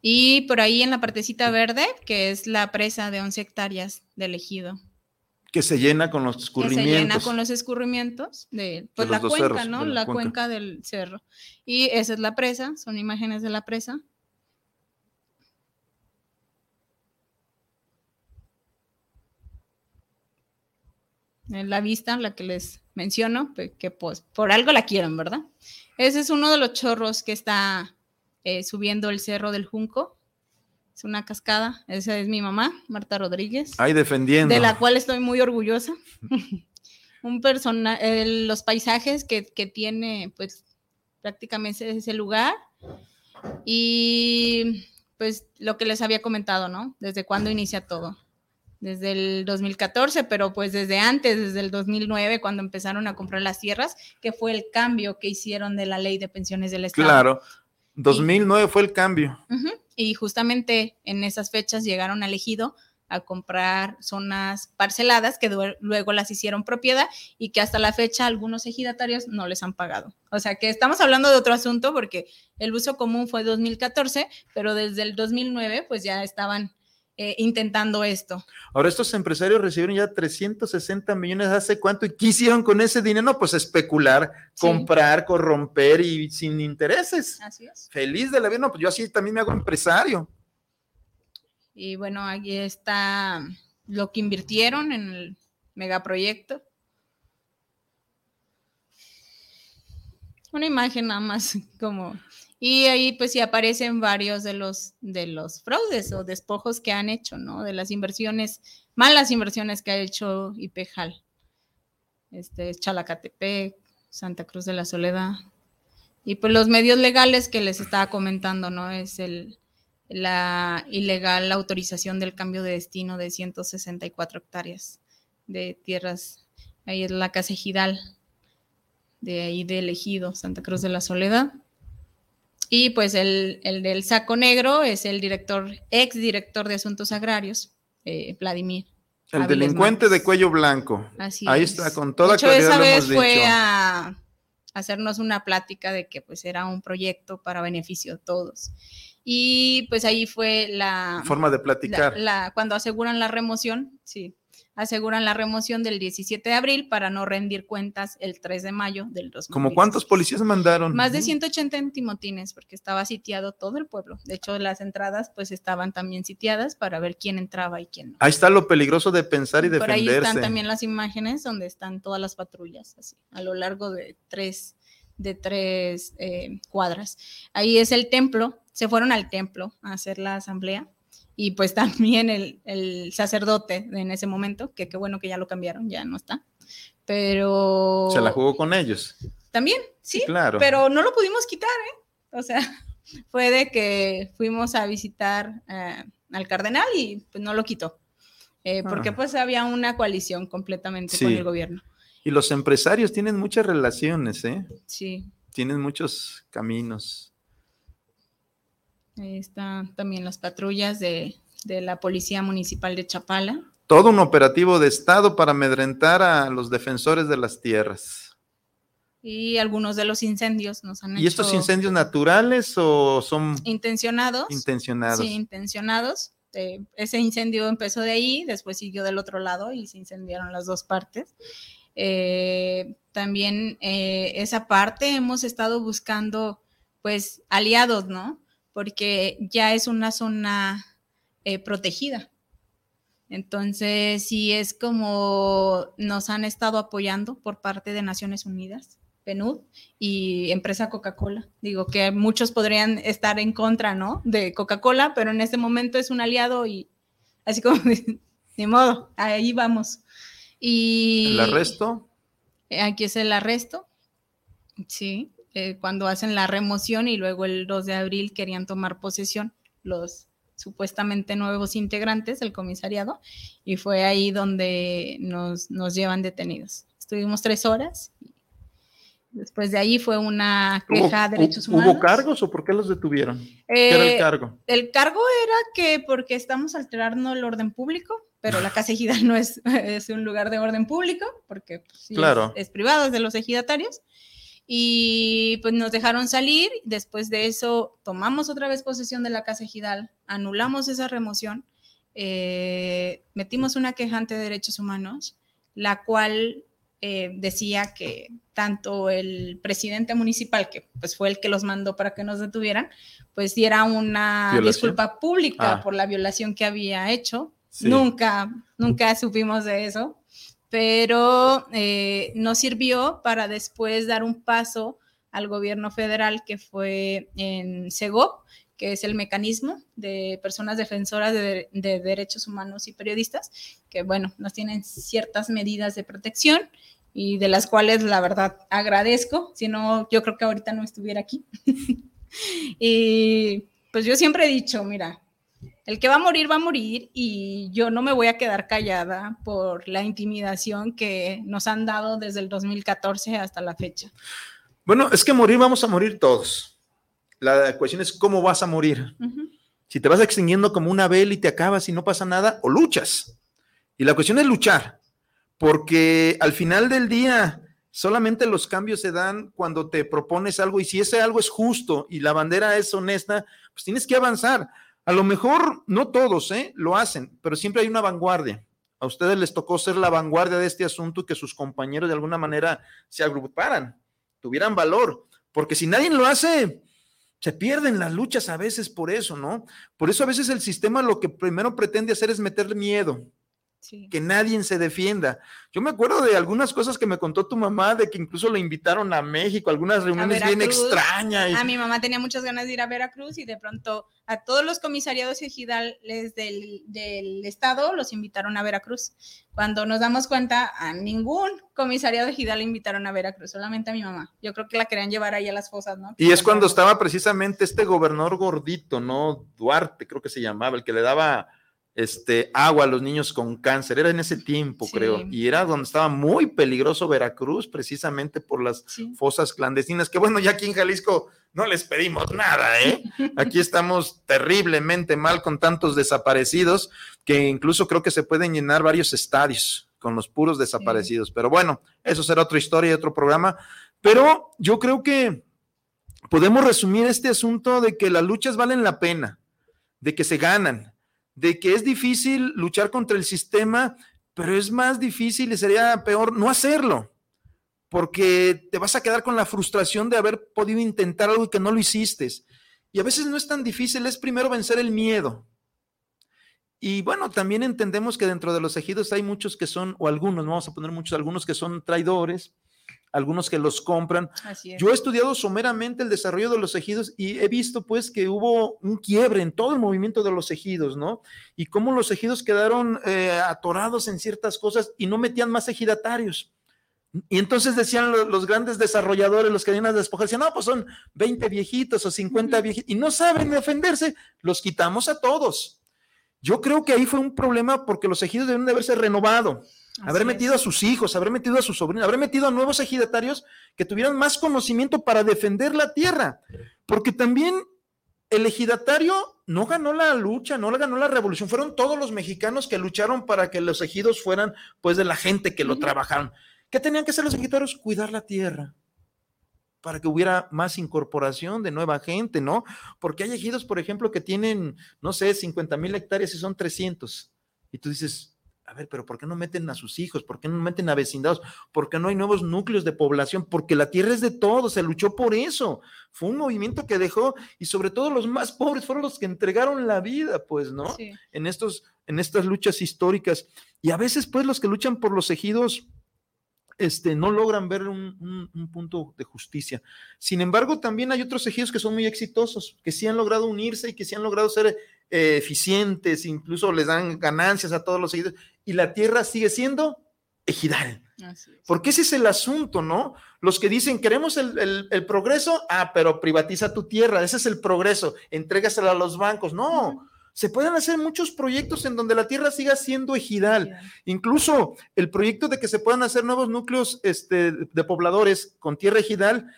Y por ahí en la partecita verde, que es la presa de 11 hectáreas del ejido que se llena con los escurrimientos. se llena con los escurrimientos de, pues, la cuenca, ¿no? la, cuenca. del cerro. Y esa es la presa, son imágenes de la presa. La vista, la que les menciono, que pues por algo la quieren, ¿verdad? Ese es uno de los chorros que está eh, subiendo el cerro del Junco es una cascada. Esa es mi mamá, Marta Rodríguez. Ahí defendiendo. De la cual estoy muy orgullosa. Un personaje, los paisajes que, tiene, pues prácticamente ese lugar. Y pues lo que les había comentado, ¿no? Desde cuándo inicia todo. Desde el 2014, pero pues desde antes, desde el 2009, cuando empezaron a comprar las tierras, que fue el cambio que hicieron de la ley de pensiones del Estado. Claro, 2009 fue el cambio. Y justamente en esas fechas llegaron al ejido a comprar zonas parceladas que luego las hicieron propiedad y que hasta la fecha algunos ejidatarios no les han pagado. O sea que estamos hablando de otro asunto porque el uso común fue 2014, pero desde el 2009 pues ya estaban eh, intentando esto. Ahora, estos empresarios recibieron ya 360 millones hace cuánto y ¿qué hicieron con ese dinero? No, pues especular, comprar, corromper y sin intereses. Así es. Feliz de la vida, no, pues yo así también me hago empresario. Y bueno, aquí está lo que invirtieron en el megaproyecto. Una imagen nada más como y ahí pues sí aparecen varios de los, de los fraudes o despojos que han hecho, ¿no? De las inversiones, malas inversiones que ha hecho IPEJAL. Este, Chalacatepec, Santa Cruz de la Soledad. Y pues los medios legales que les estaba comentando, ¿no? Es el, la ilegal autorización del cambio de destino de 164 hectáreas de tierras. Ahí es la Casa Ejidal, de ahí de elegido, Santa Cruz de la Soledad. Y pues el, del saco negro es el director, ex director de Asuntos Agrarios, eh, Vladimir. El delincuente de cuello blanco. Así Ahí está, con toda de hecho, Esa vez fue a hacernos una plática de que pues era un proyecto para beneficio de todos. Y pues ahí fue la... Forma de platicar. la, cuando aseguran la remoción, sí, aseguran la remoción del 17 de abril para no rendir cuentas el 3 de mayo del 2016. ¿Cómo cuántos policías mandaron? Más de 180 en Timotines, porque estaba sitiado todo el pueblo. De hecho, las entradas pues estaban también sitiadas para ver quién entraba y quién no. Ahí está lo peligroso de pensar y defenderse. Por ahí están también las imágenes donde están todas las patrullas, así, a lo largo de tres, de tres eh, cuadras. Ahí es el templo, se fueron al templo a hacer la asamblea y pues también el, sacerdote en ese momento, que qué bueno que ya lo cambiaron, ya no está, pero... Se la jugó con ellos. También, sí, claro. pero no lo pudimos quitar, ¿eh? O sea, fue de que fuimos a visitar eh, al cardenal y pues no lo quitó, eh, porque ah. pues había una coalición completamente con el gobierno. Y los empresarios tienen muchas relaciones, ¿eh? Sí. Tienen muchos caminos. Ahí están también las patrullas de, la Policía Municipal de Chapala. Todo un operativo de Estado para amedrentar a los defensores de las tierras. Y algunos de los incendios nos han ¿Y estos incendios naturales o son intencionados? Intencionados. Sí, intencionados. Eh, ese incendio empezó de ahí, después siguió del otro lado y se incendiaron las dos partes. Eh, también eh, esa parte hemos estado buscando pues aliados, ¿no? Porque ya es una zona eh, protegida. Entonces, sí es como nos han estado apoyando por parte de Naciones Unidas, PNUD y empresa Coca-Cola. Digo que muchos podrían estar en contra, ¿no? De Coca-Cola, pero en este momento es un aliado y así como, ni modo, ahí vamos. Y... ¿El arresto? Aquí es el arresto, sí, eh, cuando hacen la remoción y luego el 2 de abril querían tomar posesión los supuestamente nuevos integrantes del comisariado y fue ahí donde nos, nos llevan detenidos. Estuvimos tres horas. Después de ahí fue una queja de derechos humanos. ¿Hubo cargos o por qué los detuvieron? ¿Qué era el Eh, cargo? El cargo era que porque estamos alterando el orden público, pero la casa ejidal no es, es un lugar de orden público, porque pues, sí Claro. es, es privado, es de los ejidatarios. Y pues nos dejaron salir. Después de eso, tomamos otra vez posesión de la casa ejidal, anulamos esa remoción, eh, metimos una quejante de derechos humanos, la cual eh, decía que tanto el presidente municipal, que pues fue el que los mandó para que nos detuvieran, pues diera una ¿Violación? disculpa pública Ah. por la violación que había hecho. Sí. Nunca, nunca supimos de eso, pero eh, nos sirvió para después dar un paso al gobierno federal que fue en SEGOP, que es el mecanismo de personas defensoras de, de derechos humanos y periodistas, que bueno, nos tienen ciertas medidas de protección y de las cuales la verdad agradezco, si no, yo creo que ahorita no estuviera aquí. y pues yo siempre he dicho, mira, el que va a morir va a morir y yo no me voy a quedar callada por la intimidación que nos han dado desde el 2014 hasta la fecha. Bueno, es que morir vamos a morir todos. La cuestión es cómo vas a morir. Si te vas extinguiendo como una vela y te acabas y no pasa nada, o luchas. Y la cuestión es luchar, porque al final del día solamente los cambios se dan cuando te propones algo y si ese algo es justo y la bandera es honesta, pues tienes que avanzar. A lo mejor no todos ¿eh? lo hacen, pero siempre hay una vanguardia. A ustedes les tocó ser la vanguardia de este asunto y que sus compañeros de alguna manera se agruparan, tuvieran valor, porque si nadie lo hace, se pierden las luchas a veces por eso, ¿no? Por eso a veces el sistema lo que primero pretende hacer es meterle miedo, Sí. que nadie se defienda. Yo me acuerdo de algunas cosas que me contó tu mamá, de que incluso le invitaron a México, algunas reuniones bien extrañas. y- A mi mamá tenía muchas ganas de ir a Veracruz y de pronto a todos los comisariados ejidales del, del estado los invitaron a Veracruz. Cuando nos damos cuenta, a ningún comisariado ejidal le invitaron a Veracruz, solamente a mi mamá. Yo creo que la querían llevar ahí a las fosas, ¿no? Y es cuando estaba precisamente este gobernador gordito, ¿no? Duarte, creo que se llamaba, el que le daba este agua a los niños con cáncer. Era en ese tiempo, Sí. creo. Y era donde estaba muy peligroso Veracruz, precisamente por las Sí. fosas clandestinas, que bueno, ya aquí en Jalisco no les pedimos nada, ¿eh? Aquí estamos terriblemente mal con tantos desaparecidos, que incluso creo que se pueden llenar varios estadios con los puros desaparecidos. Pero bueno, eso será otra historia y otro programa. Pero yo creo que podemos resumir este asunto de que las luchas valen la pena, de que se ganan, de que es difícil luchar contra el sistema, pero es más difícil y sería peor no hacerlo porque te vas a quedar con la frustración de haber podido intentar algo que no lo hiciste. Y a veces no es tan difícil, es primero vencer el miedo. Y bueno, también entendemos que dentro de los ejidos hay muchos que son, o algunos, no vamos a poner muchos, algunos que son traidores, algunos que los compran. Así es. Yo he estudiado someramente el desarrollo de los ejidos y he visto pues que hubo un quiebre en todo el movimiento de los ejidos, ¿no? Y cómo los ejidos quedaron eh, atorados en ciertas cosas y no metían más ejidatarios. Y entonces decían lo- los, grandes desarrolladores, los que venían a despojar, decían, no, pues son 20 viejitos o 50 Ujú. viejitos, y no saben defenderse, los quitamos a todos. Yo creo que ahí fue un problema porque los ejidos deben de haberse renovado, haber Así metido es. a sus hijos, haber metido a sus sobrinos, haber metido a nuevos ejidatarios que tuvieran más conocimiento para defender la tierra. Porque también el ejidatario no ganó la lucha, no ganó la revolución, fueron todos los mexicanos que lucharon para que los ejidos fueran pues de la gente que lo trabajaron. ¿Qué tenían que hacer los ejidatarios? Cuidar la tierra para que hubiera más incorporación de nueva gente, ¿no? Porque hay ejidos, por ejemplo, que tienen, no sé, 50 mil hectáreas y son 300. Y tú dices, A ver, pero ¿por qué no meten a sus hijos? ¿Por qué no meten a vecindados? ¿Por qué no hay nuevos núcleos de población? Porque la tierra es de todos, se luchó por eso. Fue un movimiento que dejó, y sobre todo los más pobres fueron los que entregaron la vida, pues, ¿no? En, estos, en estas luchas históricas. Y a veces, pues, los que luchan por los ejidos, este, no logran ver un, punto de justicia. Sin embargo, también hay otros ejidos que son muy exitosos, que sí han logrado unirse y que sí han logrado ser eh, eficientes, incluso les dan ganancias a todos los ejidos, y la tierra sigue siendo ejidal. Porque ese es el asunto, ¿no? Los que dicen, queremos el, progreso, ah, pero privatiza tu tierra, ese es el progreso, entrégasela a los bancos. No, se pueden hacer muchos proyectos en donde la tierra siga siendo ejidal. Incluso el proyecto de que se puedan hacer nuevos núcleos este, de pobladores con tierra ejidal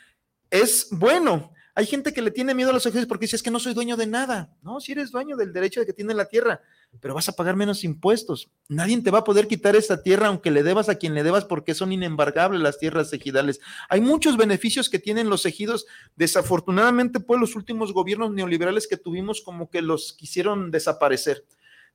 es bueno. Hay gente que le tiene miedo a los ejidales porque dice es que no soy dueño de nada. No, si eres dueño del derecho de que tiene la tierra, pero vas a pagar menos impuestos. Nadie te va a poder quitar esa tierra aunque le debas a quien le debas porque son inembargables las tierras ejidales. Hay muchos beneficios que tienen los ejidos. Desafortunadamente, pues los últimos gobiernos neoliberales que tuvimos como que los quisieron desaparecer.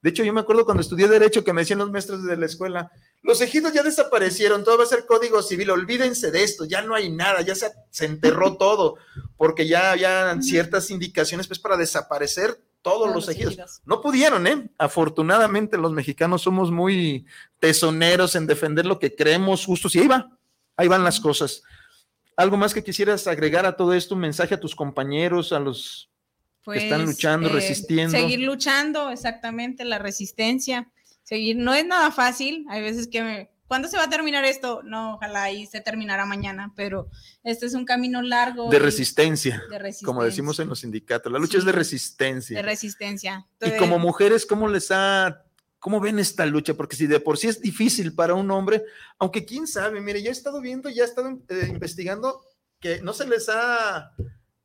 De hecho, yo me acuerdo cuando estudié Derecho que me decían los maestros de la escuela, los ejidos ya desaparecieron, todo va a ser código civil, olvídense de esto, ya no hay nada, ya se, se enterró todo, porque ya había ciertas indicaciones pues para desaparecer todos los ejidos. No pudieron, ¿eh? Afortunadamente los mexicanos somos muy tesoneros en defender lo que creemos justos y ahí va, ahí van las cosas. ¿Algo más que quisieras agregar a todo esto? Un mensaje a tus compañeros, a los que están pues, luchando, eh, resistiendo. Seguir luchando, exactamente, la resistencia. Seguir, no es nada fácil. Hay veces que me, ¿Cuándo se va a terminar esto? No, ojalá y se terminará mañana, pero este es un camino largo. De resistencia, de resistencia. como decimos en los sindicatos. La lucha es de resistencia. De resistencia. y como mujeres, ¿cómo les ha, cómo ven esta lucha? Porque si de por sí es difícil para un hombre, aunque quién sabe, mire, ya he estado viendo, ya he estado eh, investigando que no se les ha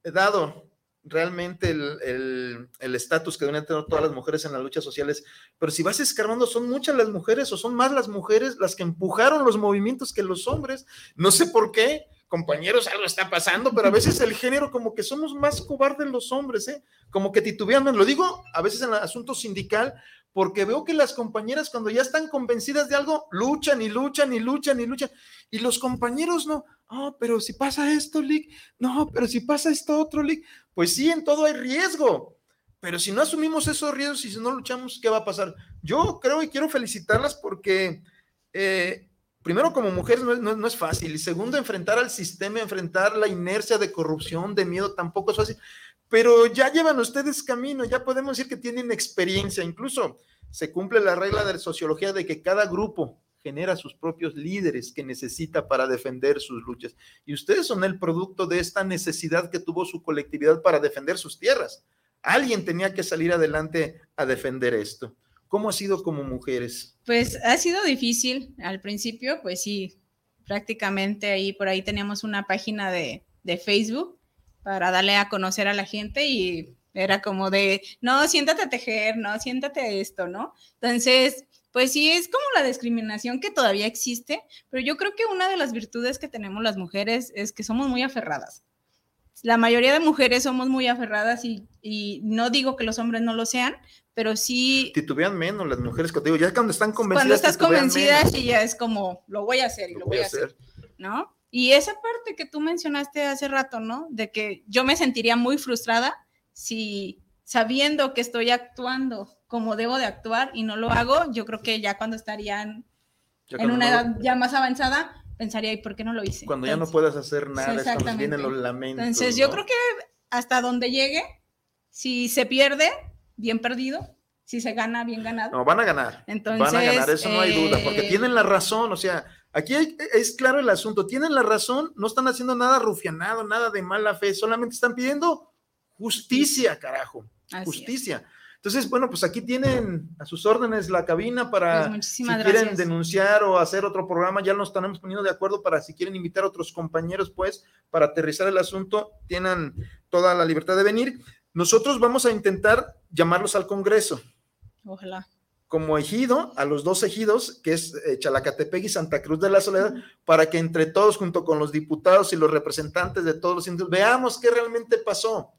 dado realmente el estatus que deben tener todas las mujeres en las luchas sociales, pero si vas escarbando, son muchas las mujeres o son más las mujeres las que empujaron los movimientos que los hombres. No sé por qué, compañeros, algo está pasando, pero a veces el género como que somos más cobardes los hombres, ¿eh? Como que titubean, lo digo a veces en el asunto sindical, porque veo que las compañeras cuando ya están convencidas de algo, luchan y luchan y luchan y luchan, y los compañeros no, oh, pero si pasa esto, Lick, no, pero si pasa esto otro, Lick, pues sí, en todo hay riesgo, pero si no asumimos esos riesgos y si no luchamos, ¿qué va a pasar? Yo creo y quiero felicitarlas porque, eh, primero, como mujeres no, es fácil, y segundo, enfrentar al sistema, enfrentar la inercia de corrupción, de miedo, tampoco es fácil, pero ya llevan ustedes camino, ya podemos decir que tienen experiencia, incluso se cumple la regla de la sociología de que cada grupo genera sus propios líderes que necesita para defender sus luchas. Y ustedes son el producto de esta necesidad que tuvo su colectividad para defender sus tierras. Alguien tenía que salir adelante a defender esto. ¿Cómo ha sido como mujeres? Pues ha sido difícil al principio, pues sí, prácticamente ahí por ahí teníamos una página de, de Facebook para darle a conocer a la gente y era como de, no, siéntate a tejer, no, siéntate esto, ¿no? Entonces, pues sí, es como la discriminación que todavía existe, pero yo creo que una de las virtudes que tenemos las mujeres es que somos muy aferradas. La mayoría de mujeres somos muy aferradas y, no digo que los hombres no lo sean, pero sí... Titubean menos las mujeres, que te digo, ya cuando están convencidas. Cuando estás convencida y ya es como, lo voy a hacer y lo, voy, a hacer, ¿no? Y esa parte que tú mencionaste hace rato, ¿no? De que yo me sentiría muy frustrada si sabiendo que estoy actuando como debo de actuar y no lo hago, yo creo que ya cuando estarían en una edad ya más avanzada, pensaría, ¿y por qué no lo hice? Cuando ya no puedas hacer nada, es cuando vienen los lamentos. Entonces, yo creo que hasta donde llegue, si se pierde, bien perdido. Si se gana, bien ganado. No, van a ganar. Entonces, van a ganar, eso no hay duda, porque eh, tienen la razón, o sea, aquí es claro el asunto, tienen la razón, no están haciendo nada rufianado, nada de mala fe, solamente están pidiendo justicia, carajo, justicia. Entonces, bueno, pues aquí tienen a sus órdenes la cabina para pues si quieren denunciar o hacer otro programa, ya nos estaremos poniendo de acuerdo para si quieren invitar a otros compañeros, pues, para aterrizar el asunto, tienen toda la libertad de venir. Nosotros vamos a intentar llamarlos al Congreso. Ojalá. Como ejido, a los dos ejidos, que es eh, Chalacatepec y Santa Cruz de la Soledad, para que entre todos, junto con los diputados y los representantes de todos los indios, veamos qué realmente pasó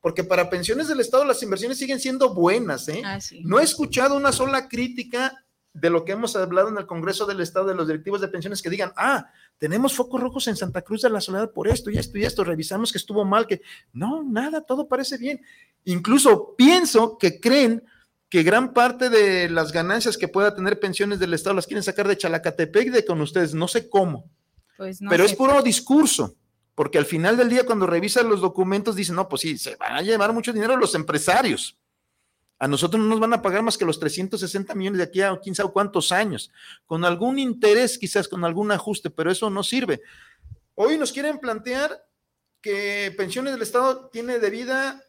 porque para pensiones del Estado las inversiones siguen siendo buenas. ¿eh? Ah, no he escuchado una sola crítica de lo que hemos hablado en el Congreso del Estado de los directivos de pensiones que digan, ah, tenemos focos rojos en Santa Cruz de la Soledad por esto y esto y esto, revisamos que estuvo mal, que no, nada, todo parece bien. Incluso pienso que creen que gran parte de las ganancias que pueda tener pensiones del Estado las quieren sacar de Chalacatepec de con ustedes, no sé cómo. Pues pero es puro discurso, porque al final del día cuando revisan los documentos dicen, no, pues sí, se van a llevar mucho dinero los empresarios a nosotros no nos van a pagar más que los 360 millones de aquí a quién sabe cuántos años, con algún interés, quizás con algún ajuste, pero eso no sirve. Hoy nos quieren plantear que pensiones del Estado tiene de vida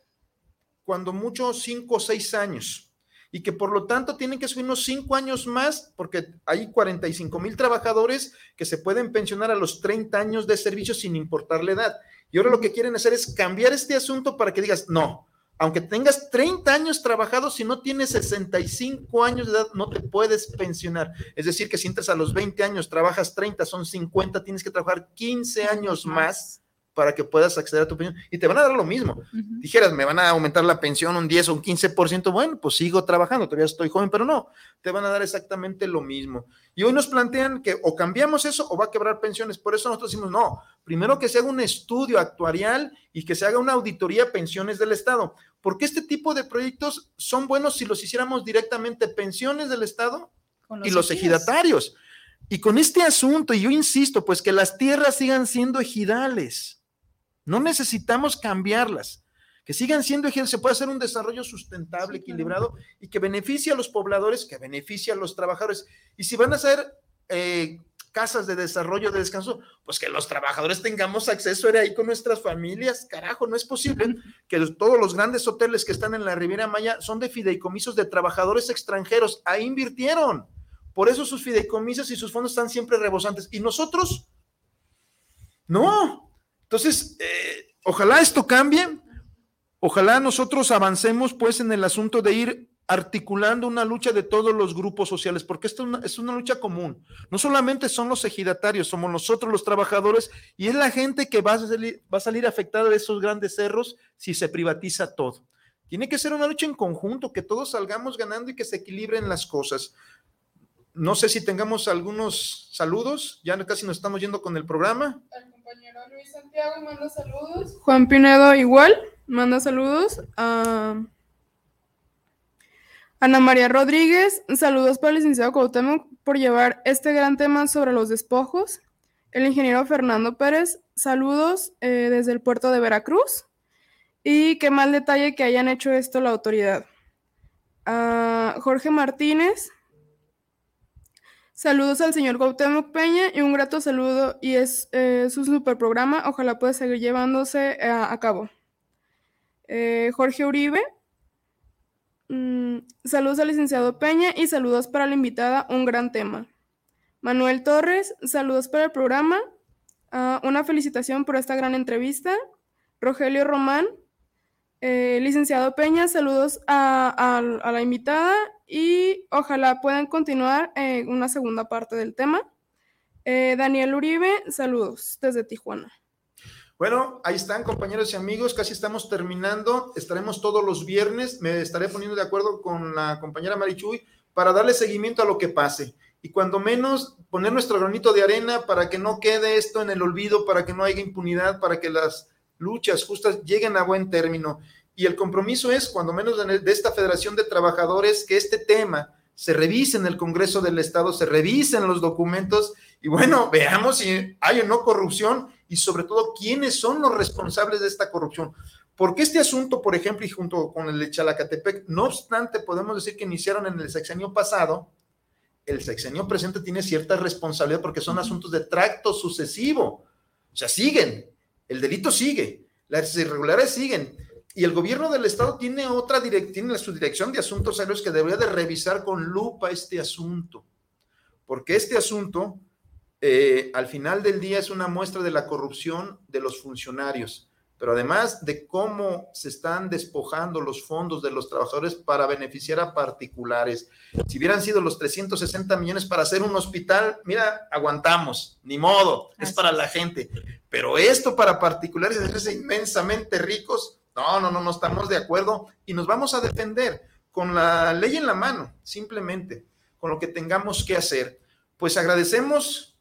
cuando mucho cinco o seis años y que por lo tanto tienen que subir unos cinco años más porque hay 45 mil trabajadores que se pueden pensionar a los 30 años de servicio sin importar la edad. Y ahora lo que quieren hacer es cambiar este asunto para que digas, no, aunque tengas 30 años trabajados, si no tienes 65 años de edad, no te puedes pensionar. Es decir, que si entras a los 20 años, trabajas 30, son 50, tienes que trabajar 15 años más para que puedas acceder a tu pensión. Y te van a dar lo mismo. Dijeras, me van a aumentar la pensión un 10 o un 15%, bueno, pues sigo trabajando, todavía estoy joven, pero no, te van a dar exactamente lo mismo. Y hoy nos plantean que o cambiamos eso o va a quebrar pensiones. Por eso nosotros decimos, no, primero que se haga un estudio actuarial y que se haga una auditoría pensiones del Estado. Porque este tipo de proyectos son buenos si los hiciéramos directamente pensiones del Estado y los ejidatarios. Y con este asunto, y yo insisto, pues que las tierras sigan siendo ejidales no necesitamos cambiarlas. Que sigan siendo ejemplos, se puede hacer un desarrollo sustentable, equilibrado y que beneficie a los pobladores, que beneficie a los trabajadores. Y si van a ser eh, casas de desarrollo, de descanso, pues que los trabajadores tengamos acceso a ahí con nuestras familias. Carajo, no es posible que todos los grandes hoteles que están en la Riviera Maya son de fideicomisos de trabajadores extranjeros. Ahí invirtieron. Por eso sus fideicomisos y sus fondos están siempre rebosantes. ¿Y nosotros? No, entonces, eh, ojalá esto cambie, ojalá nosotros avancemos pues en el asunto de ir articulando una lucha de todos los grupos sociales, porque esto es una lucha común. No solamente son los ejidatarios, somos nosotros los trabajadores y es la gente que va a salir, va a salir afectada de esos grandes cerros si se privatiza todo. Tiene que ser una lucha en conjunto, que todos salgamos ganando y que se equilibren las cosas. No sé si tengamos algunos saludos, ya casi nos estamos yendo con el programa. Luis Santiago manda saludos. Juan Pinedo igual, manda saludos. Ana María Rodríguez, saludos para el licenciado Cuauhtémoc por llevar este gran tema sobre los despojos. El ingeniero Fernando Pérez, saludos eh, desde el puerto de Veracruz. Y qué mal detalle que hayan hecho esto la autoridad. Jorge Martínez, Saludos al señor Cuauhtémoc Peña y un grato saludo y es eh, su super programa. Ojalá pueda seguir llevándose eh, a, cabo. Eh, Jorge Uribe. Mm, saludos al licenciado Peña y saludos para la invitada. Un gran tema. Manuel Torres. Saludos para el programa. Ah, una felicitación por esta gran entrevista. Rogelio Román. licenciado Peña, saludos a, la invitada y ojalá puedan continuar en una segunda parte del tema. Eh, Daniel Uribe, saludos desde Tijuana. Bueno, ahí están compañeros y amigos, casi estamos terminando, estaremos todos los viernes, me estaré poniendo de acuerdo con la compañera Marichuy para darle seguimiento a lo que pase y cuando menos poner nuestro granito de arena para que no quede esto en el olvido, para que no haya impunidad, para que las luchas justas lleguen a buen término. Y el compromiso es, cuando menos de esta Federación de Trabajadores, que este tema se revise en el Congreso del Estado, se revisen los documentos y bueno, veamos si hay o no corrupción y sobre todo quiénes son los responsables de esta corrupción. Porque este asunto, por ejemplo, y junto con el de Chalacatepec, no obstante, podemos decir que iniciaron en el sexenio pasado, el sexenio presente tiene cierta responsabilidad porque son asuntos de tracto sucesivo. O sea, siguen, el delito sigue, las irregularidades siguen. Y el gobierno del estado tiene otra tiene su dirección de asuntos serios que debería de revisar con lupa este asunto, porque este asunto eh, al final del día es una muestra de la corrupción de los funcionarios, pero además de cómo se están despojando los fondos de los trabajadores para beneficiar a particulares. Si hubieran sido los 360 millones para hacer un hospital, mira, aguantamos, ni modo, es para la gente, pero esto para particulares es inmensamente ricos no, no, no, no estamos de acuerdo y nos vamos a defender con la ley en la mano, simplemente. con lo que tengamos que hacer. Pues agradecemos,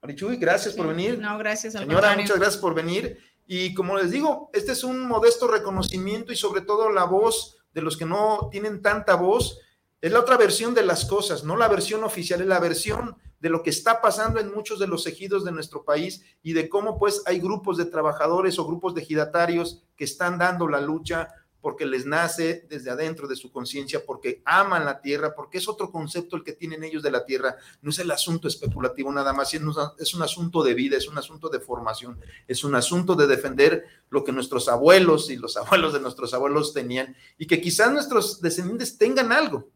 Marichuy, gracias por venir. No, gracias. Al Señora, muchas gracias por venir. Y como les digo, este es un modesto reconocimiento y sobre todo la voz de los que no tienen tanta voz. Es la otra versión de las cosas, no la versión oficial, es la versión de lo que está pasando en muchos de los ejidos de nuestro país y de cómo pues hay grupos de trabajadores o grupos de ejidatarios que están dando la lucha porque les nace desde adentro de su conciencia, porque aman la tierra, porque es otro concepto el que tienen ellos de la tierra, no es el asunto especulativo nada más, es un asunto de vida, es un asunto de formación, es un asunto de defender lo que nuestros abuelos y los abuelos de nuestros abuelos tenían y que quizás nuestros descendientes tengan algo,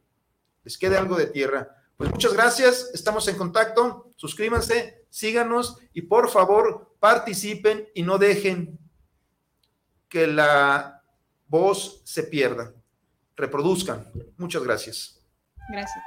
les quede algo de tierra. Pues muchas gracias, estamos en contacto, suscríbanse, síganos y por favor participen y no dejen que la voz se pierda. Reproduzcan. Muchas gracias. Gracias.